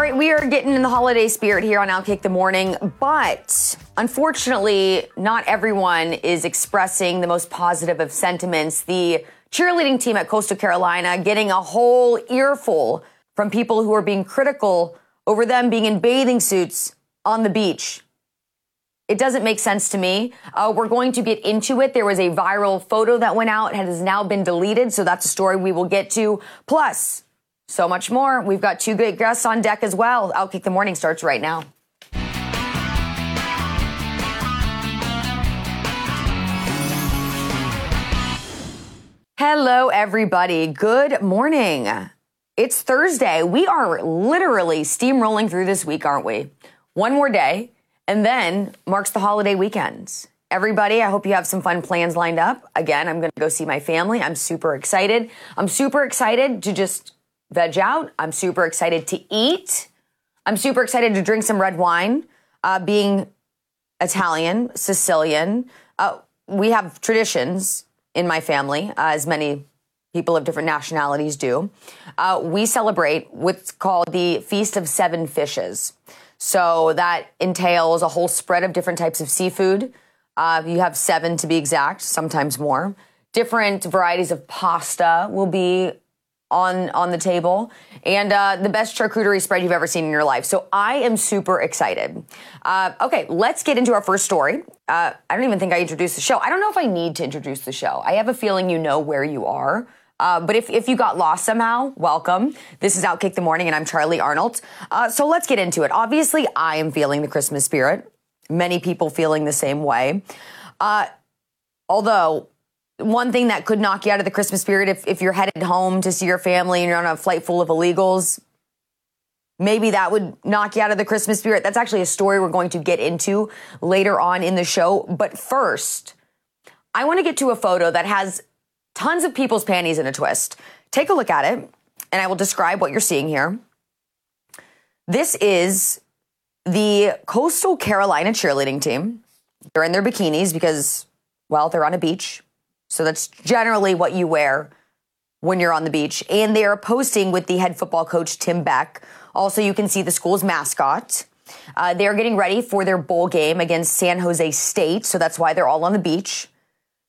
All right, we are getting in the holiday spirit here on Outkick the Morning, but unfortunately, not everyone is expressing the most positive of sentiments. The cheerleading team at Coastal Carolina getting a whole earful from people who are being critical over them being in bathing suits on the beach. It doesn't make sense to me. Uh, we're going to get into it. There was a viral photo that went out, and has now been deleted, so that's a story we will get to. Plus, so much more. We've got two great guests on deck as well. Outkick the Morning starts right now. Hello, everybody. Good morning. It's Thursday. We are literally steamrolling through this week, aren't we? One more day, and then marks the holiday weekends. Everybody, I hope you have some fun plans lined up. Again, I'm going to go see my family. I'm super excited. I'm super excited to just veg out. I'm super excited to eat. I'm super excited to drink some red wine. Uh, being Italian, Sicilian, uh, we have traditions in my family, uh, as many people of different nationalities do. Uh, we celebrate what's called the Feast of Seven Fishes. So that entails a whole spread of different types of seafood. Uh, you have seven to be exact, sometimes more. Different varieties of pasta will be on on the table and uh, the best charcuterie spread you've ever seen in your life. So I am super excited. Uh, okay, let's get into our first story. Uh, I don't even think I introduced the show. I don't know if I need to introduce the show. I have a feeling you know where you are. Uh, but if, if you got lost somehow, welcome. This is Outkick the Morning, and I'm Charlie Arnold. Uh, so let's get into it. Obviously, I am feeling the Christmas spirit. Many people feeling the same way. Uh, although one thing that could knock you out of the Christmas spirit if, if you're headed home to see your family and you're on a flight full of illegals, maybe that would knock you out of the Christmas spirit. That's actually a story we're going to get into later on in the show. But first, I want to get to a photo that has tons of people's panties in a twist. Take a look at it, and I will describe what you're seeing here. This is the Coastal Carolina cheerleading team. They're in their bikinis because, well, they're on a beach. So that's generally what you wear when you're on the beach. And they are posting with the head football coach, Tim Beck. Also, you can see the school's mascot. Uh, they're getting ready for their bowl game against San Jose State. So that's why they're all on the beach.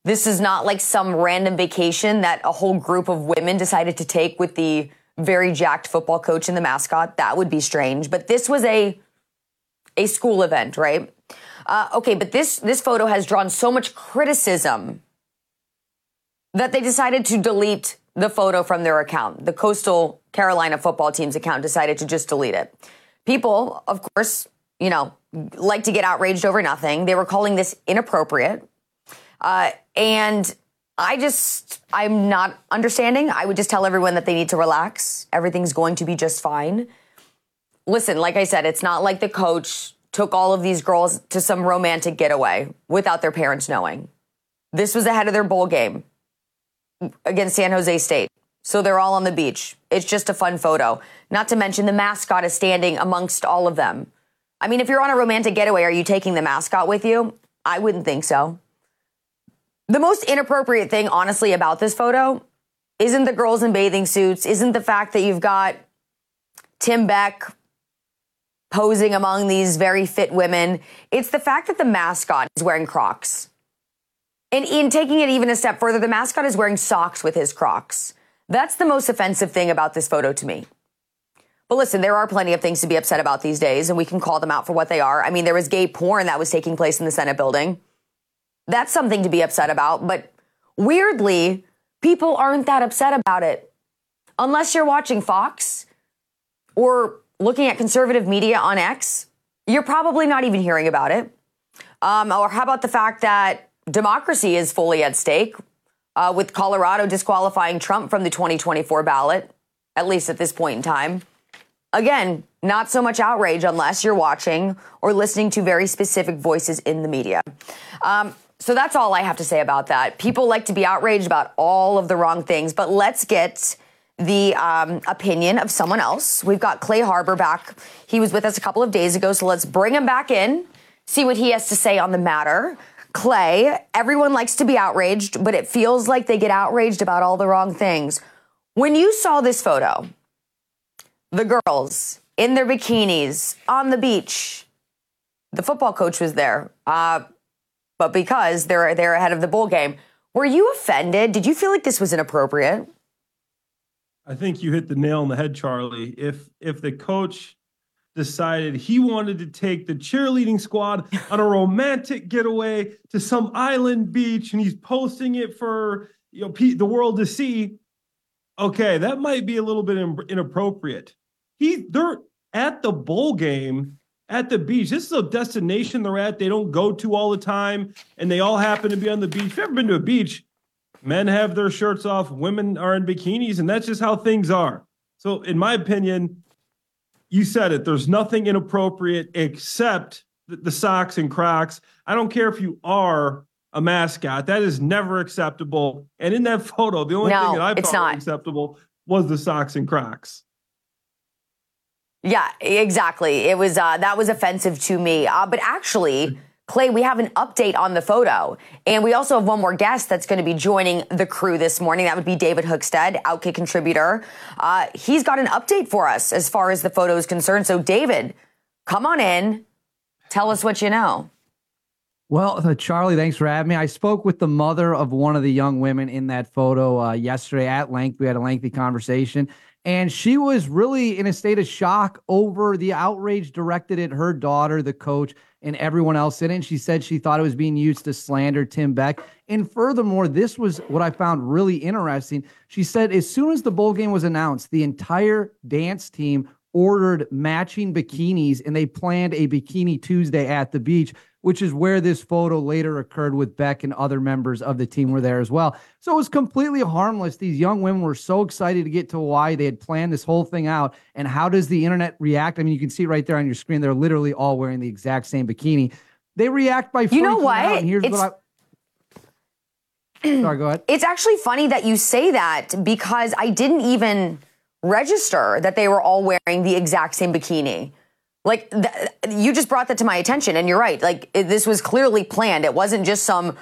This is not like some random vacation that a whole group of women decided to take with the very jacked football coach and the mascot. That would be strange. But this was a a school event, right? Uh, okay, but this this photo has drawn so much criticism that they decided to delete the photo from their account. The Coastal Carolina football team's account decided to just delete it. People, of course, you know, like to get outraged over nothing. They were calling this inappropriate. Uh, and I just, I'm not understanding. I would just tell everyone that they need to relax. Everything's going to be just fine. Listen, like I said, it's not like the coach took all of these girls to some romantic getaway without their parents knowing. This was ahead of their bowl game against San Jose State. So they're all on the beach. It's just a fun photo. Not to mention the mascot is standing amongst all of them. I mean, if you're on a romantic getaway, are you taking the mascot with you? I wouldn't think so. The most inappropriate thing, honestly, about this photo isn't the girls in bathing suits, isn't the fact that you've got Tim Beck posing among these very fit women. It's the fact that the mascot is wearing Crocs. And in taking it even a step further, the mascot is wearing socks with his Crocs. That's the most offensive thing about this photo to me. But listen, there are plenty of things to be upset about these days, and we can call them out for what they are. I mean, there was gay porn that was taking place in the Senate building. That's something to be upset about, but weirdly, people aren't that upset about it. Unless you're watching Fox or looking at conservative media on X, you're probably not even hearing about it. Um, or how about the fact that democracy is fully at stake uh, with Colorado disqualifying Trump from the 2024 ballot. at least at this point in time. Again, not so much outrage unless you're watching or listening to very specific voices in the media. Um, so that's all I have to say about that. People like to be outraged about all of the wrong things, but let's get the um, opinion of someone else. We've got Clay Harbor back. He was with us a couple of days ago, so let's bring him back in, see what he has to say on the matter. Clay, everyone likes to be outraged, but it feels like they get outraged about all the wrong things. When you saw this photo, the girls in their bikinis on the beach, the football coach was there, uh, but because they're they're ahead of the bowl game, were you offended? Did you feel like this was inappropriate? I think you hit the nail on the head, Charlie. If if the coach decided he wanted to take the cheerleading squad on a romantic getaway to some island beach and he's posting it for you know the world to see. Okay that might be a little bit inappropriate. He they're at the bowl game at the beach. This is a destination they're at. They don't go to all the time and they all happen to be on the beach. If you've ever been to a beach men have their shirts off women are in bikinis and that's just how things are. So in my opinion you said it. There's nothing inappropriate except the, the socks and Crocs. I don't care if you are a mascot. That is never acceptable. And in that photo, the only no, thing that I thought not. acceptable was the socks and Crocs. Yeah, exactly. It was uh, that was offensive to me. Uh, but actually, Clay, we have an update on the photo. And we also have one more guest that's going to be joining the crew this morning. That would be David Hookstead, Outkick contributor. Uh, he's got an update for us as far as the photo is concerned. So, David, come on in. Tell us what you know. Well, uh, Charlie, thanks for having me. I spoke with the mother of one of the young women in that photo uh, yesterday at length. We had a lengthy conversation, and she was really in a state of shock over the outrage directed at her daughter, the coach and everyone else in it. And she said she thought it was being used to slander Tim Beck. And furthermore, this was what I found really interesting. She said as soon as the bowl game was announced, the entire dance team ordered matching bikinis and they planned a Bikini Tuesday at the beach which is where this photo later occurred with Beck and other members of the team were there as well. So it was completely harmless. These young women were so excited to get to Hawaii. They had planned this whole thing out. And how does the internet react? I mean, you can see right there on your screen, they're literally all wearing the exact same bikini. They react by you know what? Out, and here's it's, what I. Sorry, go ahead. It's actually funny that you say that because I didn't even register that they were all wearing the exact same bikini. Like th- you just brought that to my attention, and you're right. Like it, this was clearly planned. It wasn't just some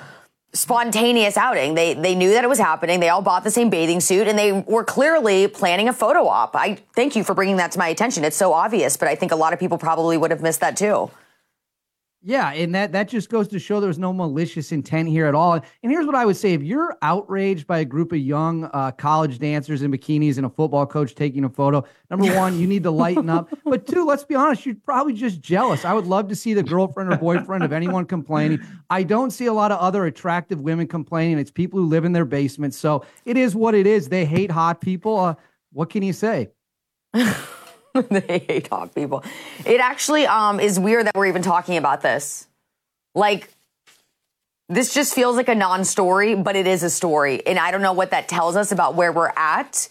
spontaneous outing. They they knew that it was happening. They all bought the same bathing suit, and they were clearly planning a photo op. I thank you for bringing that to my attention. It's so obvious, but I think a lot of people probably would have missed that too. Yeah, and that that just goes to show there's no malicious intent here at all. And here's what I would say: if you're outraged by a group of young uh, college dancers in bikinis and a football coach taking a photo, number one, you need to lighten up. But two, let's be honest, you're probably just jealous. I would love to see the girlfriend or boyfriend of anyone complaining. I don't see a lot of other attractive women complaining. It's people who live in their basements. So it is what it is. They hate hot people. Uh, what can you say? they hate hot people. It actually um, is weird that we're even talking about this. Like, this just feels like a non-story, but it is a story, and I don't know what that tells us about where we're at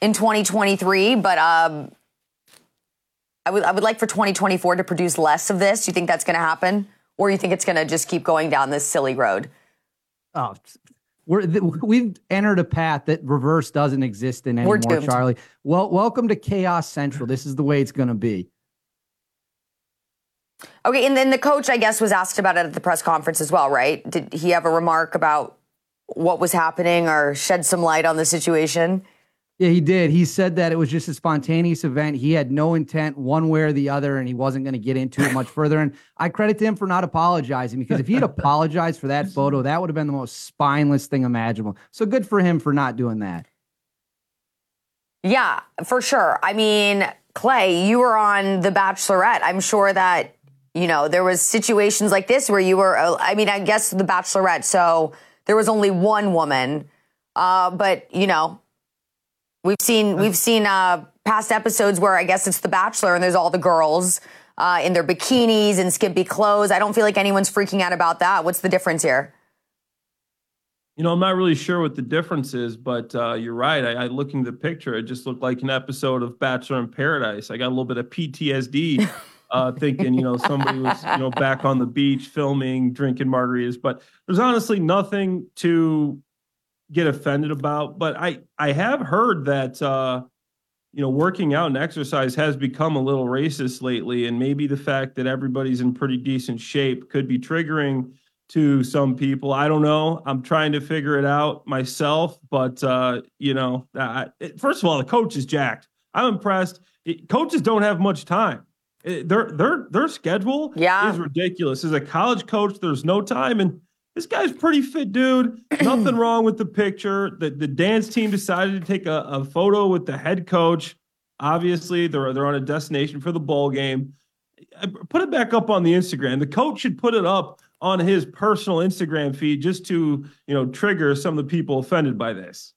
in 2023. But um, I would I would like for 2024 to produce less of this. Do you think that's going to happen, or you think it's going to just keep going down this silly road? Oh, we're we've entered a path that reverse doesn't exist in anymore, Charlie. Well, welcome to Chaos Central. This is the way it's going to be. Okay, and then the coach, I guess, was asked about it at the press conference as well, right? Did he have a remark about what was happening or shed some light on the situation? Yeah, he did. He said that it was just a spontaneous event. He had no intent one way or the other, and he wasn't going to get into it much further. And I credit him for not apologizing because if he had apologized for that photo, that would have been the most spineless thing imaginable. So good for him for not doing that. Yeah, for sure. I mean, Clay, you were on The Bachelorette. I'm sure that, you know, there was situations like this where you were, I mean, I guess The Bachelorette, so there was only one woman. Uh, but, you know, We've seen we've seen uh, past episodes where I guess it's The Bachelor and there's all the girls uh, in their bikinis and skimpy clothes. I don't feel like anyone's freaking out about that. What's the difference here? You know, I'm not really sure what the difference is, but uh, you're right. I, I looking at the picture, it just looked like an episode of Bachelor in Paradise. I got a little bit of PTSD uh, thinking, you know, somebody was, you know, back on the beach filming, drinking margaritas. But there's honestly nothing to get offended about. But I, I have heard that, uh, you know, working out and exercise has become a little racist lately, and maybe the fact that everybody's in pretty decent shape could be triggering to some people. I don't know. I'm trying to figure it out myself, but uh, you know, I, first of all, the coach is jacked. I'm impressed. It, coaches don't have much time. It, their their their schedule yeah. is ridiculous. As a college coach, there's no time, and this guy's pretty fit, dude. Nothing wrong with the picture. The the dance team decided to take a, a photo with the head coach. Obviously, they're they're on a destination for the bowl game. Uh, put it back up on the Instagram. The coach should put it up on his personal Instagram feed just to, you know, trigger some of the people offended by this.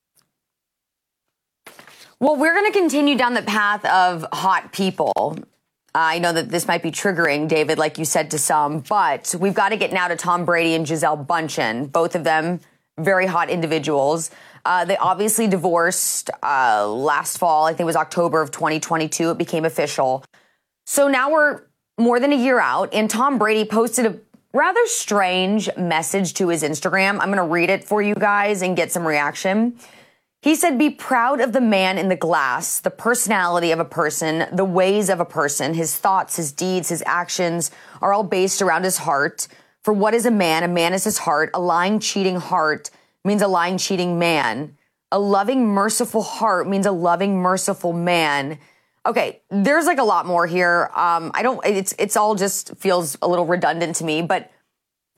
Well, we're going to continue down the path of hot people. I know that this might be triggering, David, like you said to some, but we've got to get now to Tom Brady and Gisele Bündchen. Both of them very hot individuals. Uh, they obviously divorced uh, last fall. I think it was October of 2022. It became official. So now we're more than a year out, and Tom Brady posted a rather strange message to his Instagram. I'm going to read it for you guys and get some reaction. He said, Be proud of the man in the glass, the personality of a person, the ways of a person, his thoughts, his deeds, his actions are all based around his heart. For what is a man? A man is his heart. A lying, cheating heart means a lying, cheating man. A loving, merciful heart means a loving, merciful man. Okay, there's like a lot more here. Um, I don't. It's it's all just feels a little redundant to me, but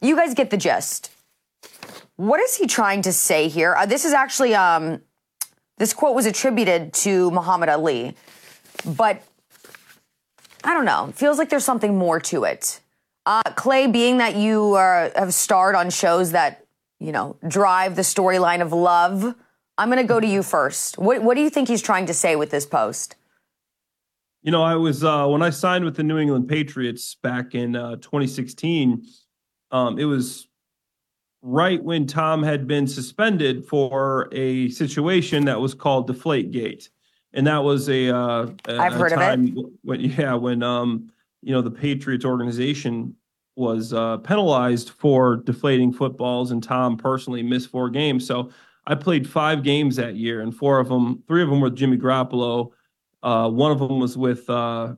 you guys get the gist. What is he trying to say here? Uh, this is actually um, this quote was attributed to Muhammad Ali, but I don't know. It feels like there's something more to it. Uh, Clay, being that you are, have starred on shows that you know drive the storyline of love, I'm going to go to you first. What what do you think he's trying to say with this post? You know, I was uh, when I signed with the New England Patriots back in uh, 2016. Um, it was right when Tom had been suspended for a situation that was called Deflate Gate, and that was a. Uh, a I've heard of it. When, yeah, when um, you know the Patriots organization was uh, penalized for deflating footballs, and Tom personally missed four games. So I played five games that year, and four of them, three of them were Jimmy Garoppolo uh, one of them was with, uh,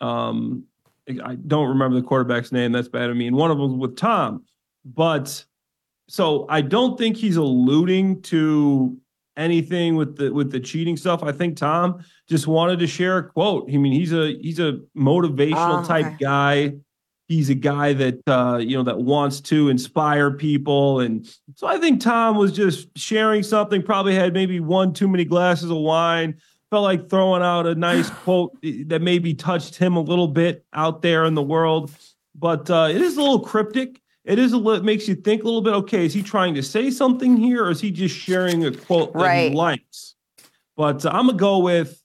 um, I don't remember the quarterback's name. That's bad of me. And one of them was with Tom. But so I don't think he's alluding to anything with the with the cheating stuff. I think Tom just wanted to share a quote. I mean, he's a he's a motivational oh, type okay. guy. He's a guy that uh, you know that wants to inspire people, and so I think Tom was just sharing something. Probably had maybe one too many glasses of wine, felt like throwing out a nice quote that maybe touched him a little bit out there in the world. But uh, it is a little cryptic. It is a little, makes you think a little bit. Okay, is he trying to say something here, or is he just sharing a quote that right. he likes? But uh, I'm gonna go with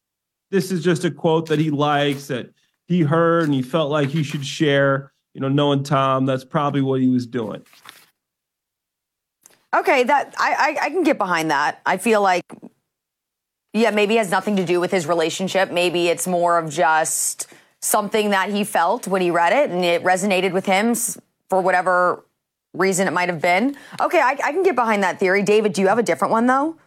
this is just a quote that he likes that he heard and he felt like he should share. You know, knowing Tom, that's probably what he was doing. Okay, that I, I, I can get behind that. I feel like yeah, maybe it has nothing to do with his relationship. Maybe it's more of just something that he felt when he read it and it resonated with him for whatever reason it might have been. Okay, I, I can get behind that theory. David, do you have a different one though?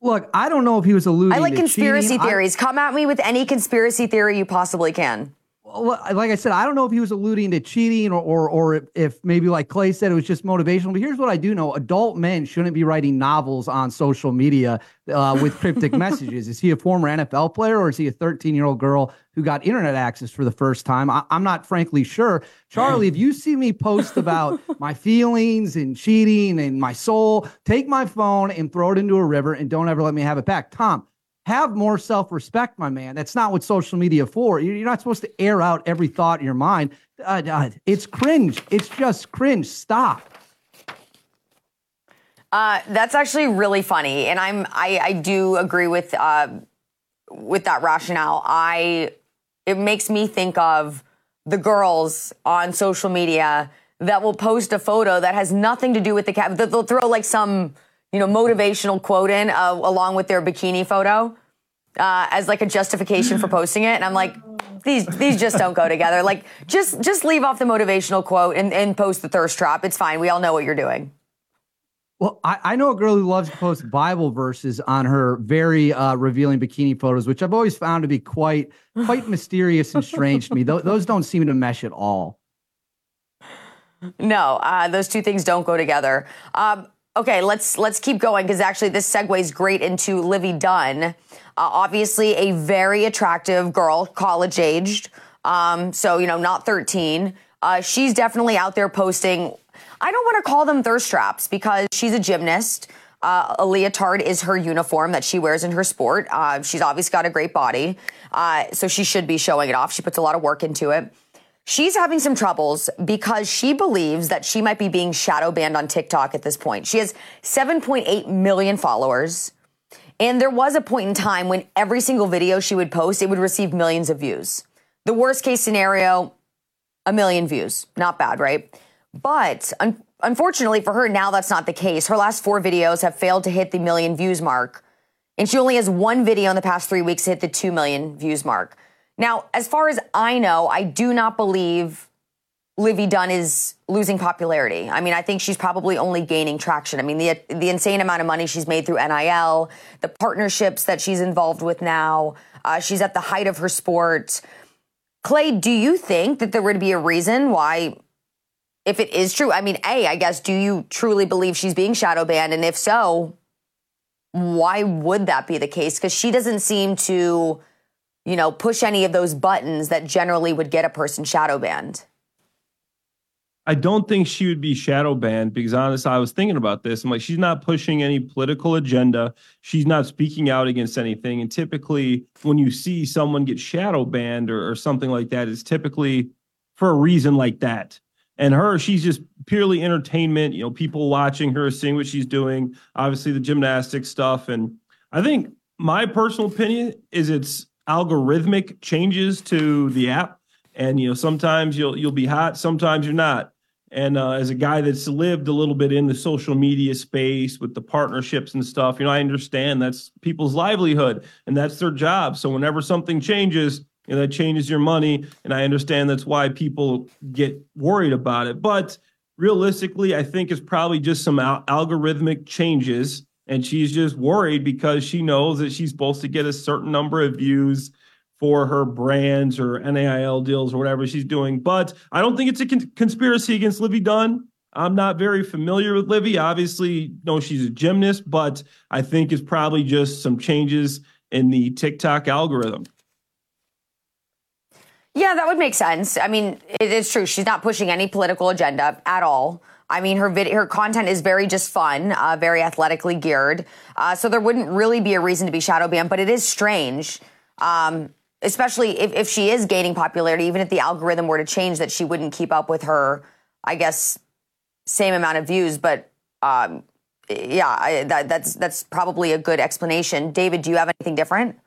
Look, I don't know if he was alluding. I like conspiracy cheating. theories. I, Come at me with any conspiracy theory you possibly can. Like I said, I don't know if he was alluding to cheating or, or, or if maybe like Clay said, it was just motivational. But here's what I do know: adult men shouldn't be writing novels on social media uh, with cryptic messages. Is he a former NFL player or is he a 13 year old girl who got internet access for the first time? I, am not frankly sure. Charlie, if you see me post about my feelings and cheating and my soul, take my phone and throw it into a river and don't ever let me have it back. Tom, have more self respect, my man. That's not what social media for. You're not supposed to air out every thought in your mind. Uh, uh, it's cringe. It's just cringe. Stop. Uh, that's actually really funny, and I'm I, I do agree with uh, with that rationale. I it makes me think of the girls on social media that will post a photo that has nothing to do with the cat. They'll throw like some, you know, motivational quote in uh, along with their bikini photo uh, as like a justification for posting it. And I'm like, these these just don't go together. Like, just just leave off the motivational quote and, and post the thirst trap. It's fine. We all know what you're doing. Well, I, I know a girl who loves to post Bible verses on her very uh, revealing bikini photos, which I've always found to be quite quite mysterious and strange to me. Th- those don't seem to mesh at all. No, uh, those two things don't go together. Um, okay, let's let's keep going because actually this segues great into Livvy Dunne. Uh, obviously, a very attractive girl, college aged. Um, so you know, not 13. Uh, she's definitely out there posting I don't want to call them thirst traps because she's a gymnast. Uh, a leotard is her uniform that she wears in her sport. Uh, she's obviously got a great body, uh, so she should be showing it off. She puts a lot of work into it. She's having some troubles because she believes that she might be being shadow banned on TikTok at this point. She has 7.8 million followers. And there was a point in time when every single video she would post, it would receive millions of views. The worst case scenario, a million views. Not bad, right? But un- unfortunately for her, now that's not the case. Her last four videos have failed to hit the million views mark. And she only has one video in the past three weeks to hit the 2 million views mark. Now, as far as I know, I do not believe Livvy Dunne is losing popularity. I mean, I think she's probably only gaining traction. I mean, the the insane amount of money she's made through NIL, the partnerships that she's involved with now. Uh, she's at the height of her sport. Clay, do you think that there would be a reason why if it is true, I mean, A, I guess, do you truly believe she's being shadow banned? And if so, why would that be the case? Because she doesn't seem to, you know, push any of those buttons that generally would get a person shadow banned. I don't think she would be shadow banned because honestly, I was thinking about this. I'm like, she's not pushing any political agenda. She's not speaking out against anything. And typically, when you see someone get shadow banned or, or something like that, it's typically for a reason like that. And her, she's just purely entertainment, you know, people watching her, seeing what she's doing, obviously the gymnastics stuff. And I think my personal opinion is it's algorithmic changes to the app. And you know, sometimes you'll you'll be hot, sometimes you're not. And uh, as a guy that's lived a little bit in the social media space with the partnerships and stuff, you know, I understand that's people's livelihood and that's their job. So whenever something changes, and that changes your money. And I understand that's why people get worried about it. But realistically, I think it's probably just some al- algorithmic changes. And she's just worried because she knows that she's supposed to get a certain number of views for her brands or NIL deals or whatever she's doing. But I don't think it's a con- conspiracy against Livvy Dunne. I'm not very familiar with Livvy. Obviously, no, she's a gymnast, but I think it's probably just some changes in the TikTok algorithm. Yeah, that would make sense. I mean, it is true. She's not pushing any political agenda at all. I mean, her video, her content is very just fun, uh, very athletically geared. Uh, so there wouldn't really be a reason to be shadow banned, but it is strange, um, especially if, if she is gaining popularity, even if the algorithm were to change, that she wouldn't keep up with her, I guess, same amount of views. But um, yeah, I, that, that's that's probably a good explanation. David, do you have anything different?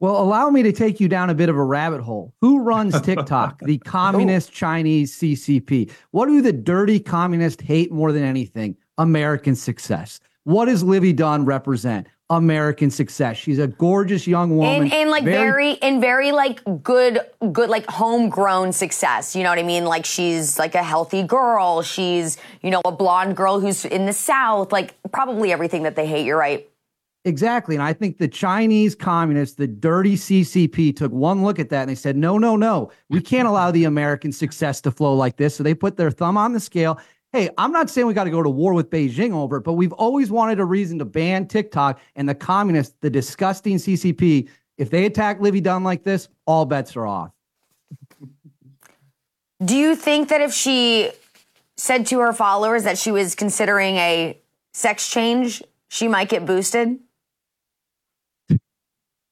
Well, allow me to take you down a bit of a rabbit hole. Who runs TikTok? the communist oh. Chinese CCP. What do the dirty communists hate more than anything? American success. What does Livvy Dunne represent? American success. She's a gorgeous young woman. And, and like very, very in very like good, good, like homegrown success. You know what I mean? Like she's like a healthy girl. She's, you know, a blonde girl who's in the South. Like probably everything that they hate. You're right. Exactly. And I think the Chinese communists, the dirty CCP, took one look at that and they said, no, no, no, we can't allow the American success to flow like this. So they put their thumb on the scale. Hey, I'm not saying we got to go to war with Beijing over it, but we've always wanted a reason to ban TikTok and the communists, the disgusting CCP. If they attack Livvy Dunne like this, all bets are off. Do you think that if she said to her followers that she was considering a sex change, she might get boosted?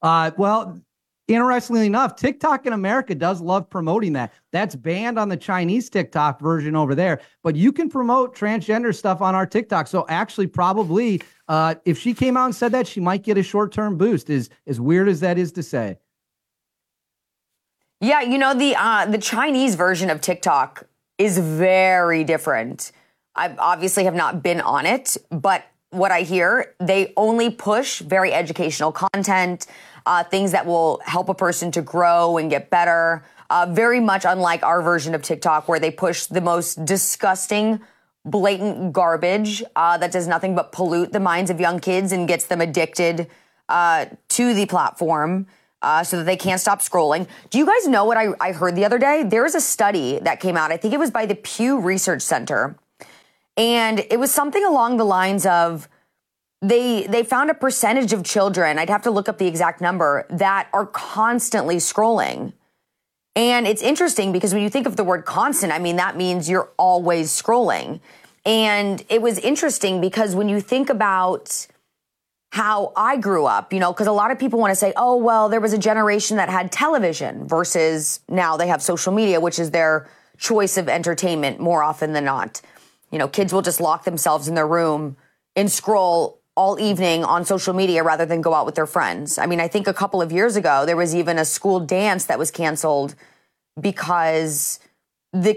Uh, well, interestingly enough, TikTok in America does love promoting that. That's banned on the Chinese TikTok version over there, but you can promote transgender stuff on our TikTok. So actually, probably, uh, if she came out and said that, she might get a short term boost. Is as weird as that is to say. Yeah, you know the uh, the Chinese version of TikTok is very different. I obviously have not been on it, but what I hear, they only push very educational content, uh, things that will help a person to grow and get better. Uh, very much unlike our version of TikTok, where they push the most disgusting, blatant garbage uh, that does nothing but pollute the minds of young kids and gets them addicted uh, to the platform. Uh, so that they can't stop scrolling. Do you guys know what I, I heard the other day? There was a study that came out. I think it was by the Pew Research Center, and it was something along the lines of they they found a percentage of children. I'd have to look up the exact number that are constantly scrolling. And it's interesting because when you think of the word constant, I mean, that means you're always scrolling. And it was interesting because when you think about how I grew up, you know, because a lot of people want to say, oh, well, there was a generation that had television versus now they have social media, which is their choice of entertainment more often than not. You know, kids will just lock themselves in their room and scroll all evening on social media rather than go out with their friends. I mean, I think a couple of years ago, there was even a school dance that was canceled because the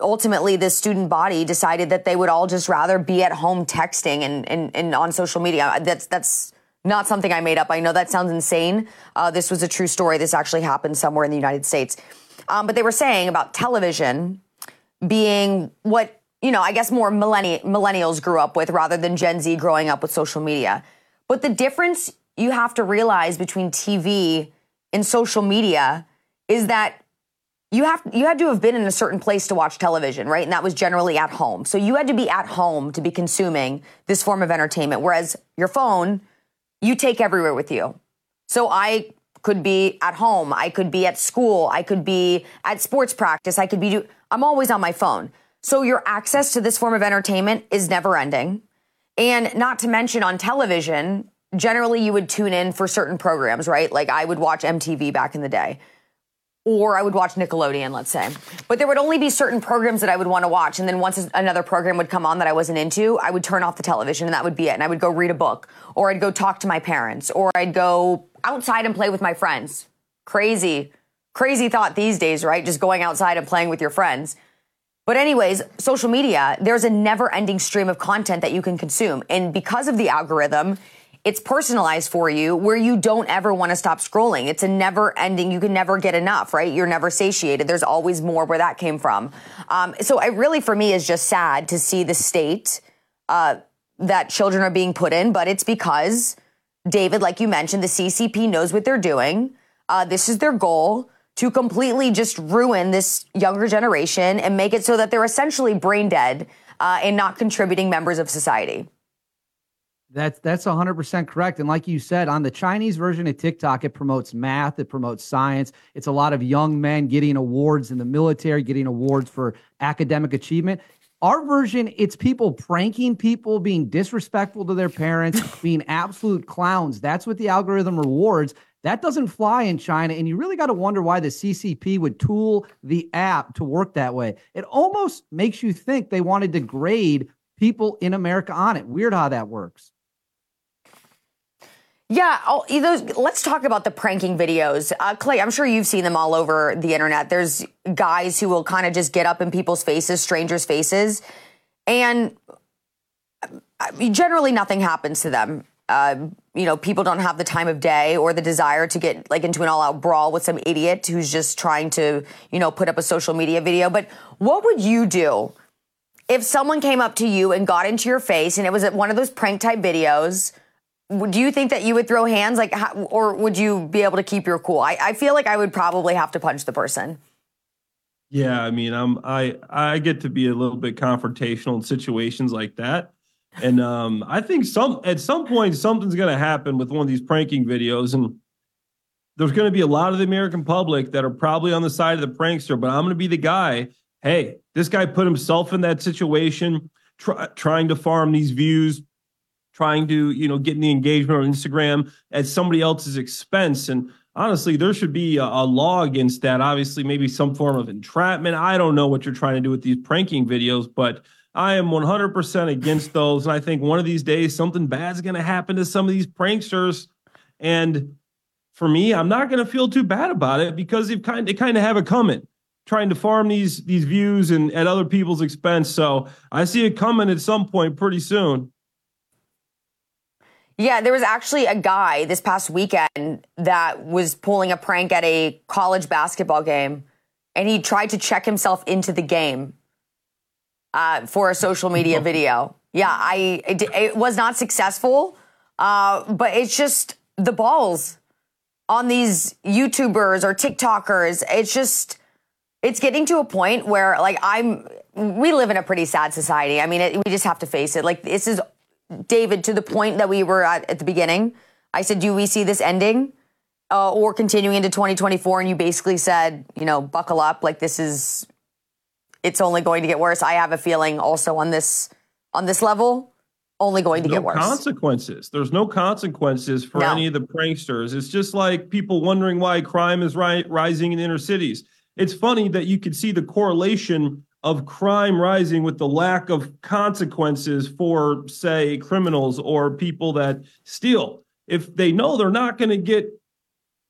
ultimately the student body decided that they would all just rather be at home texting and, and, and on social media. That's that's not something I made up. I know that sounds insane. Uh, this was a true story. This actually happened somewhere in the United States. Um, but they were saying about television being what you know, I guess more millenni- millennials grew up with rather than Gen Z growing up with social media. But the difference you have to realize between TV and social media is that you have you had to have been in a certain place to watch television, right? And that was generally at home. So you had to be at home to be consuming this form of entertainment. Whereas your phone, you take everywhere with you. So I could be at home, I could be at school, I could be at sports practice, I could be do I'm always on my phone. So your access to this form of entertainment is never ending. And not to mention on television, generally you would tune in for certain programs, right? Like I would watch MTV back in the day or I would watch Nickelodeon, let's say. But there would only be certain programs that I would want to watch. And then once another program would come on that I wasn't into, I would turn off the television and that would be it. And I would go read a book, or I'd go talk to my parents, or I'd go outside and play with my friends. Crazy, crazy thought these days, right? Just going outside and playing with your friends. But, anyways, social media, there's a never ending stream of content that you can consume. And because of the algorithm, it's personalized for you where you don't ever want to stop scrolling. It's a never ending, you can never get enough, right? You're never satiated. There's always more where that came from. Um, so it really, for me, is just sad to see the state uh, that children are being put in, but it's because, David, like you mentioned, the CCP knows what they're doing. Uh, this is their goal to completely just ruin this younger generation and make it so that they're essentially brain dead uh, and not contributing members of society. That's that's 100% correct. And like you said, on the Chinese version of TikTok, it promotes math, it promotes science. It's a lot of young men getting awards in the military, getting awards for academic achievement. Our version, it's people pranking people, being disrespectful to their parents, being absolute clowns. That's what the algorithm rewards. That doesn't fly in China. And you really got to wonder why the CCP would tool the app to work that way. It almost makes you think they want to degrade people in America on it. Weird how that works. Yeah, those, let's talk about the pranking videos. Uh, Clay, I'm sure you've seen them all over the internet. There's guys who will kind of just get up in people's faces, strangers' faces, and uh, generally nothing happens to them. Uh, you know, people don't have the time of day or the desire to get like into an all-out brawl with some idiot who's just trying to, you know, put up a social media video. But what would you do if someone came up to you and got into your face and it was one of those prank type videos? do you think that you would throw hands like how, or would you be able to keep your cool I, I feel like i would probably have to punch the person yeah i mean i'm i i get to be a little bit confrontational in situations like that and um i think some at some point something's going to happen with one of these pranking videos and there's going to be a lot of the american public that are probably on the side of the prankster but i'm going to be the guy hey this guy put himself in that situation try, trying to farm these views trying to, you know, getting the engagement on Instagram at somebody else's expense. And honestly, there should be a, a, law against that. Obviously, maybe some form of entrapment. I don't know what you're trying to do with these pranking videos, but I am 100% against those. And I think one of these days, something bad's going to happen to some of these pranksters. And for me, I'm not going to feel too bad about it because they kind, they kind of have it coming. trying to farm these these views and at other people's expense. So I see it coming at some point pretty soon. Yeah, there was actually a guy this past weekend that was pulling a prank at a college basketball game, and he tried to check himself into the game uh, for a social media video. Yeah, I it, it was not successful, uh, but it's just the balls on these YouTubers or TikTokers. It's just it's getting to a point where like I'm. We live in a pretty sad society. I mean, it, we just have to face it. Like this is David, to the point that we were at at the beginning, I said, do we see this ending uh, or continuing into 2024? And you basically said, you know, buckle up. Like this is, it's only going to get worse. I have a feeling also on this, on this level, only going to no get worse. Consequences. There's no consequences for No. any of the pranksters. It's just like people wondering why crime is ri- rising in inner cities. It's funny that you could see the correlation of crime rising with the lack of consequences for, say, criminals or people that steal. If they know they're not going to get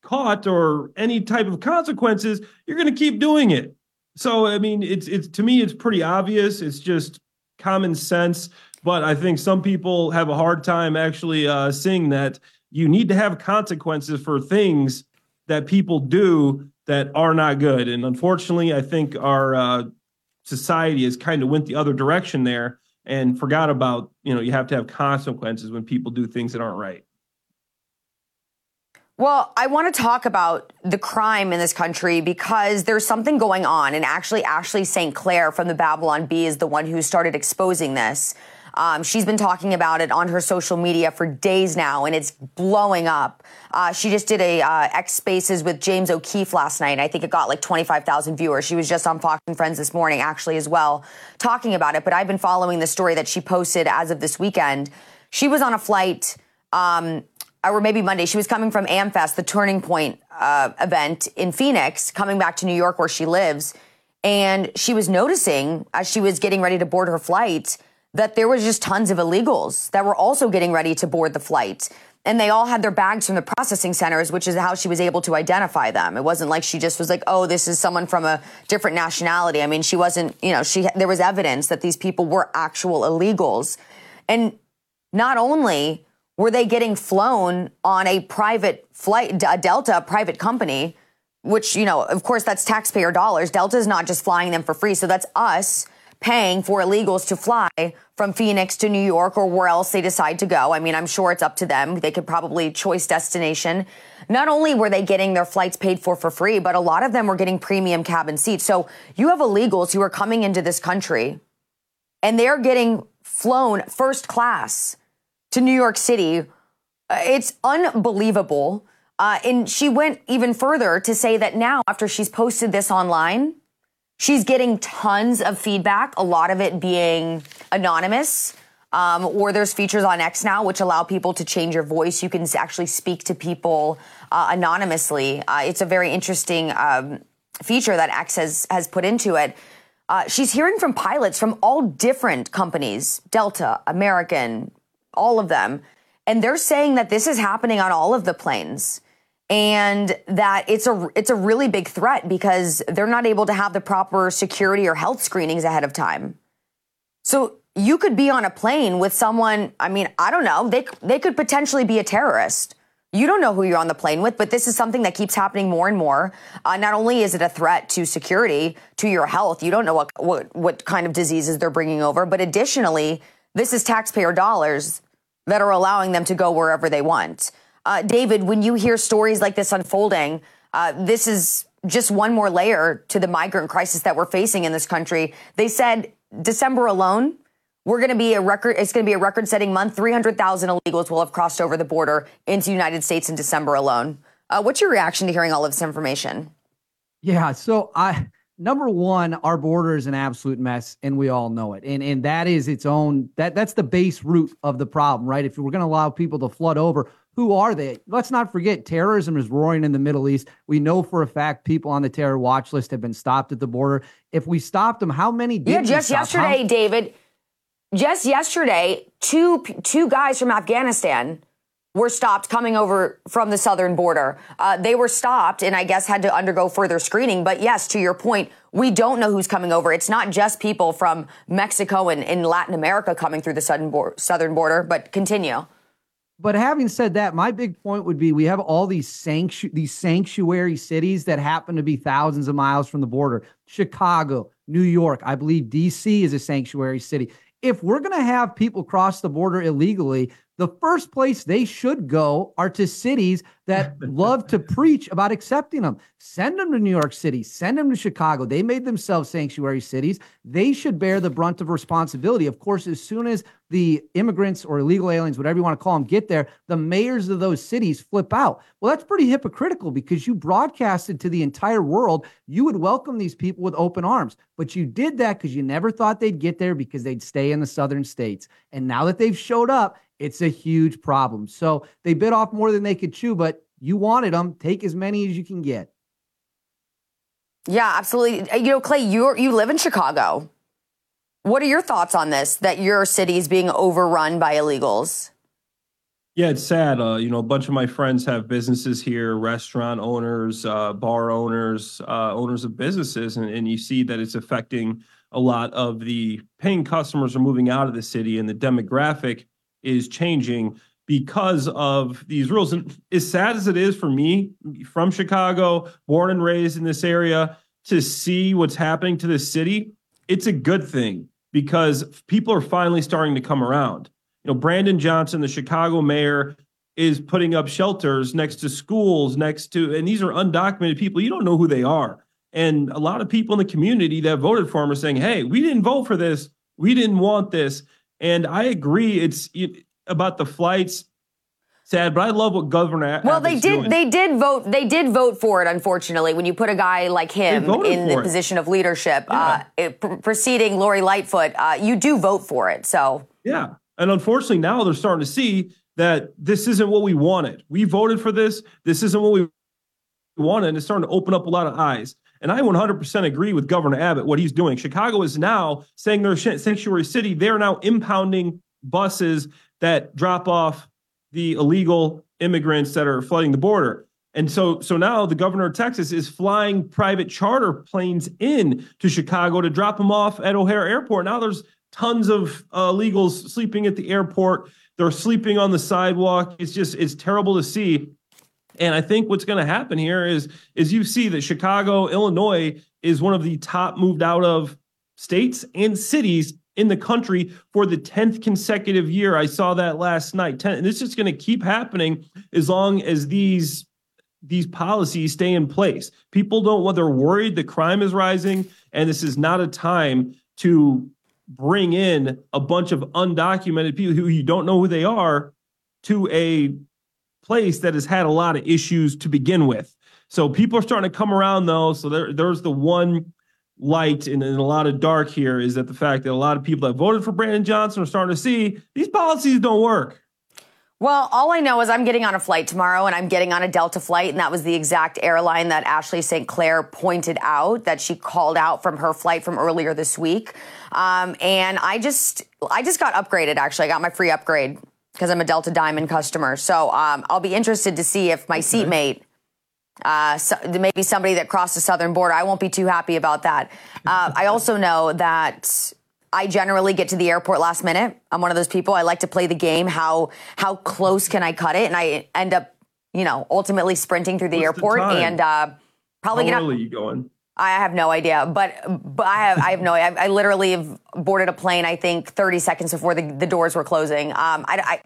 caught or any type of consequences, you're going to keep doing it. So, I mean, it's it's to me, it's pretty obvious. It's just common sense. But I think some people have a hard time actually uh, seeing that you need to have consequences for things that people do that are not good. And unfortunately, I think our uh, society has kind of went the other direction there and forgot about you know you have to have consequences when people do things that aren't right. Well, I want to talk about the crime in this country because there's something going on. And actually, Ashley St. Clair from the Babylon Bee is the one who started exposing this. Um, she's been talking about it on her social media for days now, and it's blowing up. Uh, she just did a uh, X Spaces with James O'Keefe last night. I think it got like 25,000 viewers. She was just on Fox and Friends this morning, actually, as well, talking about it. But I've been following the story that she posted as of this weekend. She was on a flight. Um, or maybe Monday. She was coming from AmFest, the Turning Point uh, event in Phoenix, coming back to New York where she lives. And she was noticing as she was getting ready to board her flight that there was just tons of illegals that were also getting ready to board the flight. And they all had their bags from the processing centers, which is how she was able to identify them. It wasn't like she just was like, "Oh, this is someone from a different nationality." I mean, she wasn't, you know, she there was evidence that these people were actual illegals. And not only were they getting flown on a private flight, a Delta a private company, which, you know, of course, that's taxpayer dollars. Delta is not just flying them for free. So that's us paying for illegals to fly from Phoenix to New York or where else they decide to go. I mean, I'm sure it's up to them. They could probably choice destination. Not only were they getting their flights paid for for free, but a lot of them were getting premium cabin seats. So you have illegals who are coming into this country and they're getting flown first class to New York City. Uh, It's unbelievable. Uh, and she went even further to say that now, after she's posted this online, she's getting tons of feedback, a lot of it being anonymous. Um, or there's features on X now which allow people to change your voice. You can actually speak to people uh, anonymously. Uh, it's a very interesting um, feature that X has has put into it. Uh, she's hearing from pilots from all different companies, Delta, American, all of them, and they're saying that this is happening on all of the planes and that it's a it's a really big threat because they're not able to have the proper security or health screenings ahead of time. So you could be on a plane with someone, I mean, I don't know, they they could potentially be a terrorist. You don't know who you're on the plane with, but this is something that keeps happening more and more. Uh, not only is it a threat to security, to your health, you don't know what, what what kind of diseases they're bringing over, but additionally, this is taxpayer dollars that are allowing them to go wherever they want. Uh, David, when you hear stories like this unfolding, uh, this is just one more layer to the migrant crisis that we're facing in this country. They said December alone, we're going to be a record. It's going to be a record-setting month. Three hundred thousand illegals will have crossed over the border into the United States in December alone. Uh, what's your reaction to hearing all of this information? Yeah. So I number one, our border is an absolute mess, and we all know it. And and that is its own that that's the base root of the problem, right? If we're going to allow people to flood over, who are they? Let's not forget terrorism is roaring in the Middle East. We know for a fact people on the terror watch list have been stopped at the border. If we stopped them, how many did Yeah, just stop? How- yesterday, David. Just yesterday, two two guys from Afghanistan were stopped coming over from the southern border. Uh, they were stopped and I guess had to undergo further screening. But yes, to your point, we don't know who's coming over. It's not just people from Mexico and in Latin America coming through the southern, bo- southern border, but continue. But having said that, my big point would be we have all these sanctu- these sanctuary cities that happen to be thousands of miles from the border. Chicago, New York, I believe DC is a sanctuary city. If we're going to have people cross the border illegally, the first place they should go are to cities that love to preach about accepting them. Send them to New York City, send them to Chicago. They made themselves sanctuary cities. They should bear the brunt of responsibility. Of course, as soon as the immigrants or illegal aliens, whatever you want to call them, get there, the mayors of those cities flip out. Well, that's pretty hypocritical because you broadcasted to the entire world you would welcome these people with open arms. But you did that because you never thought they'd get there because they'd stay in the southern states. And now that they've showed up, it's a huge problem. So they bit off more than they could chew, but you wanted them. Take as many as you can get. Yeah, absolutely. Uh, you know, Clay, you you live in Chicago. What are your thoughts on this? That your city is being overrun by illegals? Yeah, it's sad. Uh, you know, a bunch of my friends have businesses here, restaurant owners, uh, bar owners, uh, owners of businesses, and, and you see that it's affecting a lot of the paying customers are moving out of the city, and the demographic is changing because of these rules. And as sad as it is for me from Chicago, born and raised in this area, to see what's happening to this city, it's a good thing because people are finally starting to come around. You know, Brandon Johnson, the Chicago mayor, is putting up shelters next to schools, next to, and these are undocumented people. You don't know who they are. And a lot of people in the community that voted for him are saying, hey, we didn't vote for this. We didn't want this. And I agree. It's it, about the flights. Sad, but I love what Governor. Well, they did. Doing. They did vote. They did vote for it. Unfortunately, when you put a guy like him in the it. position of leadership, yeah. uh, it, pr- preceding Lori Lightfoot, uh, you do vote for it. So yeah, and unfortunately, now they're starting to see that this isn't what we wanted. We voted for this. This isn't what we wanted, and it's starting to open up a lot of eyes. And I 100% agree with Governor Abbott what he's doing. Chicago is now saying they're a sanctuary city. They're now impounding buses that drop off the illegal immigrants that are flooding the border. And so, so now the governor of Texas is flying private charter planes in to Chicago to drop them off at O'Hare Airport. Now there's tons of uh, illegals sleeping at the airport. They're sleeping on the sidewalk. It's just it's terrible to see. And I think what's going to happen here is is you see that Chicago, Illinois is one of the top moved out of states and cities in the country for the 10th consecutive year. I saw that last night. 10, and this is going to keep happening as long as these these policies stay in place. People don't want they're worried the crime is rising and this is not a time to bring in a bunch of undocumented people who you don't know who they are to a place that has had a lot of issues to begin with. So people are starting to come around though. So there, there's the one light and, a lot of dark here is that the fact that a lot of people that voted for Brandon Johnson are starting to see these policies don't work. Well, all I know is I'm getting on a flight tomorrow and I'm getting on a Delta flight. And that was the exact airline that Ashley St. Clair pointed out that she called out from her flight from earlier this week. Um, and I just, I just got upgraded actually. I got my free upgrade because I'm a Delta Diamond customer. So um, I'll be interested to see if my seatmate uh, so maybe somebody that crossed the southern border. I won't be too happy about that. Uh, I also know that I generally get to the airport last minute. I'm one of those people. I like to play the game. How how close can I cut it? And I end up, you know, ultimately sprinting through the What's airport the and uh, probably how gonna. early you going? I have no idea, but but I have I have no. I, I literally have boarded a plane. I think 30 seconds before the, the doors were closing. Um, I,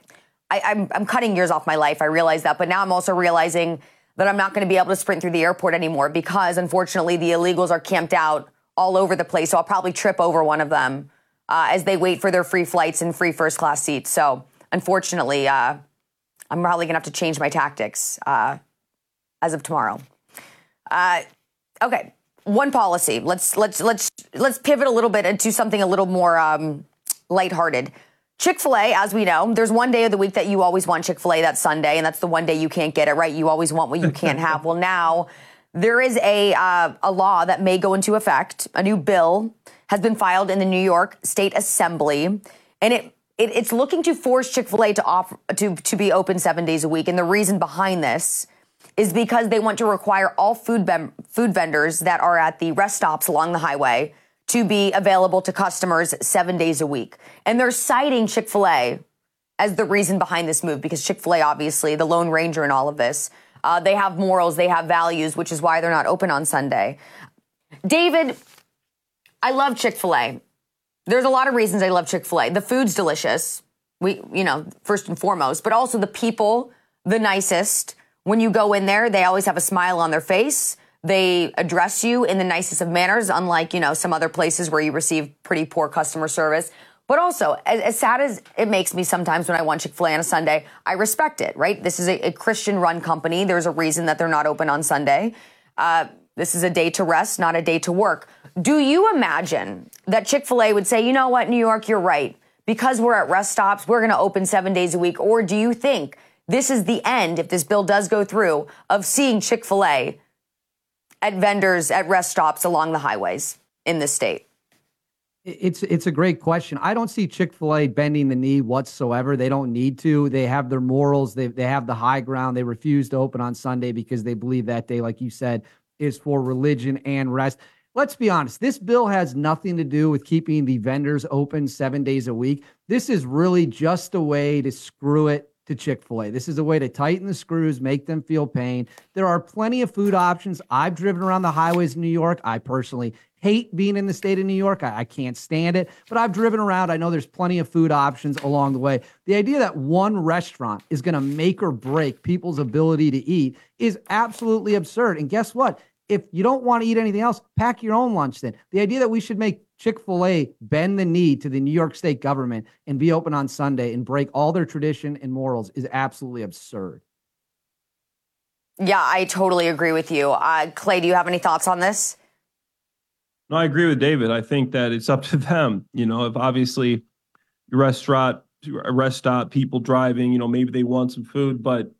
I, I I'm I'm cutting years off my life. I realize that, but now I'm also realizing that I'm not going to be able to sprint through the airport anymore because unfortunately the illegals are camped out all over the place. So I'll probably trip over one of them uh, as they wait for their free flights and free first class seats. So unfortunately, uh, I'm probably going to have to change my tactics uh, as of tomorrow. Uh, okay, one policy. Let's let's let's let's pivot a little bit into something a little more um, lighthearted. Chick fil A, as we know, there's one day of the week that you always want Chick fil A, that's Sunday, and that's the one day you can't get it, right? You always want what you can't have. Well, now there is a, uh, a law that may go into effect. A new bill has been filed in the New York State Assembly, and it it, it's looking to force Chick Fil A to offer to to be open seven days a week, and the reason behind this is because they want to require all food food vendors that are at the rest stops along the highway to be available to customers seven days a week, and they're citing Chick Fil A as the reason behind this move because Chick Fil A, obviously, the Lone Ranger in all of this. Uh, they have morals, they have values, which is why they're not open on Sunday. David, I love Chick Fil A. There's a lot of reasons I love Chick fil A. The food's delicious. We, you know, first and foremost, but also the people, the nicest. When you go in there, they always have a smile on their face. They address you in the nicest of manners, unlike, you know, some other places where you receive pretty poor customer service. But also, as, as sad as it makes me sometimes when I want Chick fil A on a Sunday, I respect it, right? This is a, a Christian run company. There's a reason that they're not open on Sunday. Uh, this is a day to rest, not a day to work. Do you imagine that Chick fil A would say, you know what, New York, you're right. Because we're at rest stops, we're going to open seven days a week? Or do you think this is the end, if this bill does go through, of seeing Chick fil A at vendors at rest stops along the highways in this state? It's it's a great question. I don't see Chick Fil A bending the knee whatsoever. They don't need to. They have their morals. They they have the high ground. They refuse to open on Sunday because they believe that day, like you said, is for religion and rest let's be honest, this bill has nothing to do with keeping the vendors open seven days a week. This is really just a way to screw it to Chick fil A. This is a way to tighten the screws, make them feel pain. There are plenty of food options. I've driven around the highways in New York. I personally hate being in the state of New York. I, I, can't stand it, but I've driven around. I know there's plenty of food options along the way. The idea that one restaurant is going to make or break people's ability to eat is absolutely absurd. And guess what? if you don't want to eat anything else, pack your own lunch then. The idea that we should make Chick fil A bend the knee to the New York State government and be open on Sunday and break all their tradition and morals is absolutely absurd. Yeah, I totally agree with you. Uh, Clay, do you have any thoughts on this? No, I agree with David. I think that it's up to them. You know, if obviously your restaurant, rest stop, people driving, you know, maybe they want some food, but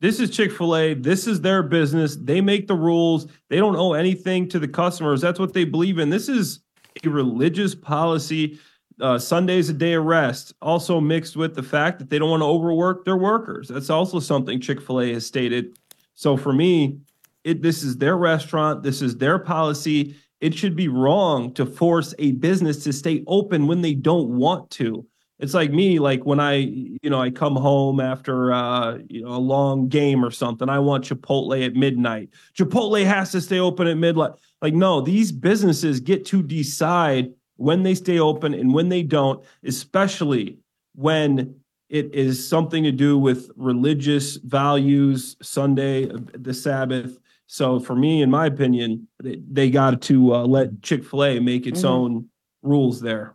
this is Chick fil A. This is their business. They make the rules. They don't owe anything to the customers. That's what they believe in. This is a religious policy. Uh, Sunday's a day of rest, also mixed with the fact that they don't want to overwork their workers. That's also something Chick fil A has stated. So for me, it, this is their restaurant. This is their policy. It should be wrong to force a business to stay open when they don't want to it's like me like when i you know i come home after uh you know a long game or something i want chipotle at midnight. Chipotle has to stay open at midnight like no these businesses get to decide when they stay open and when they don't especially when it is something to do with religious values sunday the sabbath. So for me in my opinion they, they got to uh, let chick-fil-a make its mm-hmm. own rules there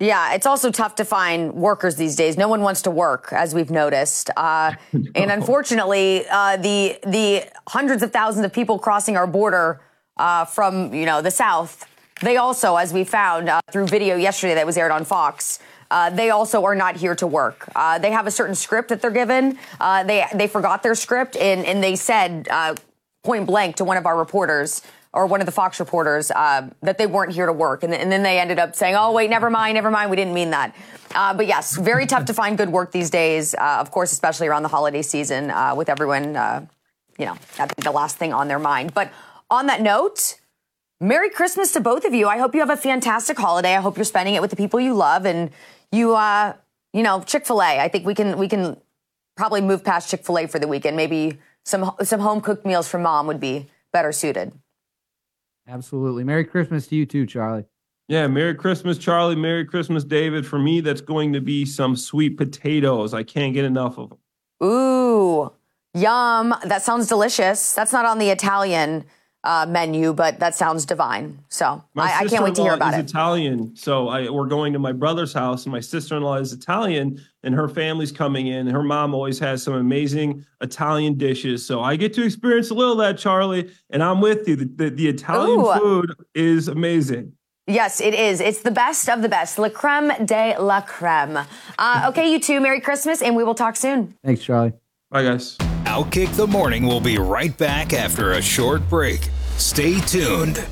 yeah, it's also tough to find workers these days. No one wants to work, as we've noticed, uh, no. and unfortunately, uh, the the hundreds of thousands of people crossing our border uh, from you know the south, they also, as we found uh, through video yesterday that was aired on Fox. Uh, they also are not here to work. Uh, they have a certain script that they're given. they they forgot their script and and they said point blank to one of our reporters or one of the Fox reporters uh, that they weren't here to work. And, and, then they ended up saying, oh, wait, never mind, never mind. We didn't mean that. Uh, but yes, very tough to find good work these days, uh, of course, especially around the holiday season uh, with everyone, uh, you know, the last thing on their mind. But on that note, Merry Christmas to both of you. I hope you have a fantastic holiday. I hope you're spending it with the people you love and you, uh, you know, Chick fil A. I think we can, we can probably move past Chick fil A for the weekend. Maybe some, some home cooked meals from mom would be better suited. Absolutely. Merry Christmas to you too, Charlie. Yeah, Merry Christmas, Charlie. Merry Christmas, David. For me, that's going to be some sweet potatoes. I can't get enough of them. Ooh, yum. That sounds delicious. That's not on the Italian uh, menu, but that sounds divine. So I, I, can't wait to hear about is it. Italian, so I, we're going to my brother's house, and my sister-in-law is Italian, and her family's coming in. Her mom always has some amazing Italian dishes, so I get to experience a little of that, Charlie. And I'm with you. The, the, the Italian Ooh. food is amazing. Yes, it is. It's the best of the best. La creme de la creme. Uh, okay, you two, Merry Christmas, and we will talk soon. Thanks, Charlie. Bye, guys. Outkick the Morning will be right back after a short break. Stay tuned.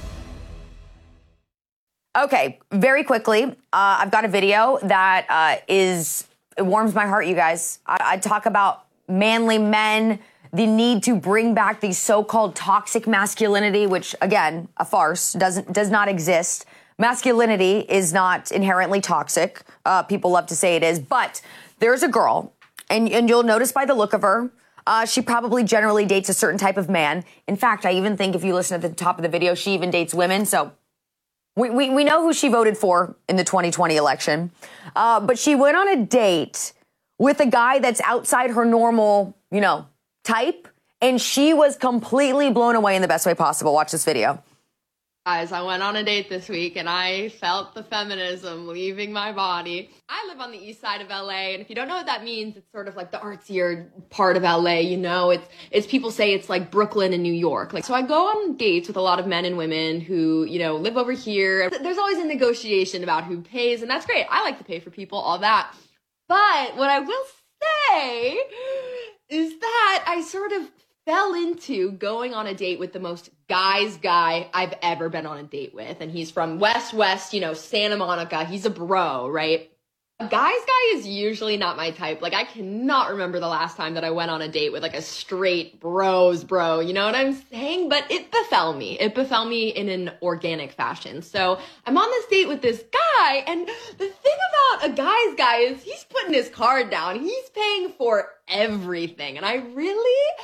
Okay, very quickly, uh, I've got a video that uh, is it warms my heart, you guys. I, I talk about manly men, the need to bring back the so-called toxic masculinity, which again, a farce, doesn't does not exist. Masculinity is not inherently toxic. Uh, people love to say it is, but there's a girl, and, and you'll notice by the look of her, uh, she probably generally dates a certain type of man. In fact, I even think if you listen at the top of the video, she even dates women. So we, we, we know who she voted for in the 2020 election. Uh, but she went on a date with a guy that's outside her normal, you know, type. And she was completely blown away in the best way possible. Watch this video. Guys, I went on a date this week and I felt the feminism leaving my body. I live on the east side of LA, and if you don't know what that means, it's sort of like the artsier part of LA, you know? It's it's people say it's like Brooklyn and New York. Like so I go on dates with a lot of men and women who, you know, live over here. There's always a negotiation about who pays, and that's great. I like to pay for people, all that. But what I will say is that I sort of fell into going on a date with the most guy's guy I've ever been on a date with. And he's from West West, you know, Santa Monica. He's a bro, right? A guy's guy is usually not my type. Like, I cannot remember the last time that I went on a date with like a straight bros bro. You know what I'm saying? But it befell me. It befell me in an organic fashion. So I'm on this date with this guy. And the thing about a guy's guy is he's putting his card down. He's paying for everything. And I really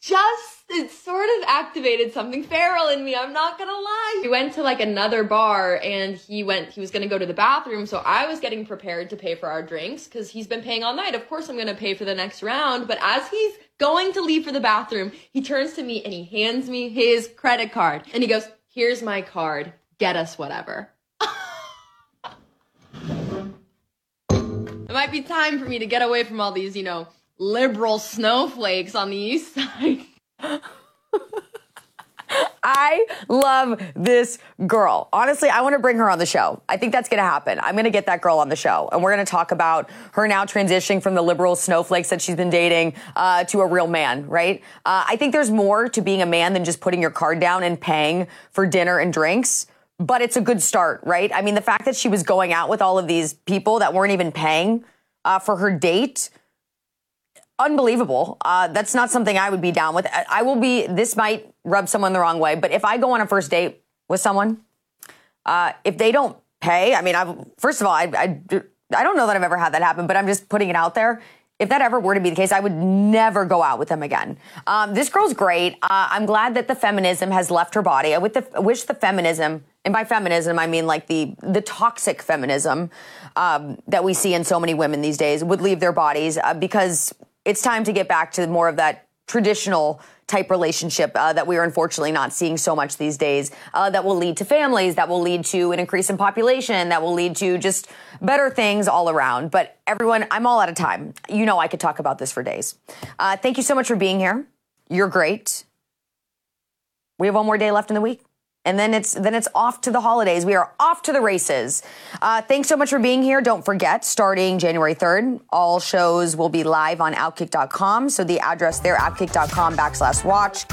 just it sort of activated something feral in me. I'm not gonna lie. We went to like another bar and he went, he was gonna go to the bathroom. So I was getting prepared to pay for our drinks because he's been paying all night. Of course, I'm gonna pay for the next round. But as he's going to leave for the bathroom, he turns to me and he hands me his credit card and he goes, Here's my card. Get us whatever. it might be time for me to get away from all these, you know, liberal snowflakes on the east side. I love this girl. Honestly, I want to bring her on the show. I think that's going to happen. I'm going to get that girl on the show, and we're going to talk about her now transitioning from the liberal snowflakes that she's been dating uh, to a real man. Right? Uh, I think there's more to being a man than just putting your card down and paying for dinner and drinks. But it's a good start, right? I mean, the fact that she was going out with all of these people that weren't even paying uh, for her date unbelievable. Uh, that's not something I would be down with. I will be, this might rub someone the wrong way, but if I go on a first date with someone, uh, if they don't pay, I mean, i first of all, I, I, I don't know that I've ever had that happen, but I'm just putting it out there. If that ever were to be the case, I would never go out with them again. Um, this girl's great. Uh, I'm glad that the feminism has left her body. I, the, I wish the feminism, and by feminism I mean like the the toxic feminism um, that we see in so many women these days, would leave their bodies uh, because it's time to get back to more of that traditional type relationship uh, that we are unfortunately not seeing so much these days uh, that will lead to families that will lead to an increase in population that will lead to just better things all around. But everyone i'm all out of time. You know i could talk about this for days. Uh, thank you so much for being here. You're great. We have one more day left in the week and then it's then it's off to the holidays. We are off to the races. Uh, thanks so much for being here. Don't forget, starting January 3rd, all shows will be live on Outkick.com. So the address there, Outkick.com backslash watch.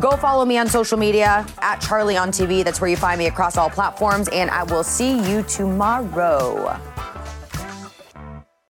Go follow me on social media at Charlie on TV. That's where you find me across all platforms. And I will see you tomorrow.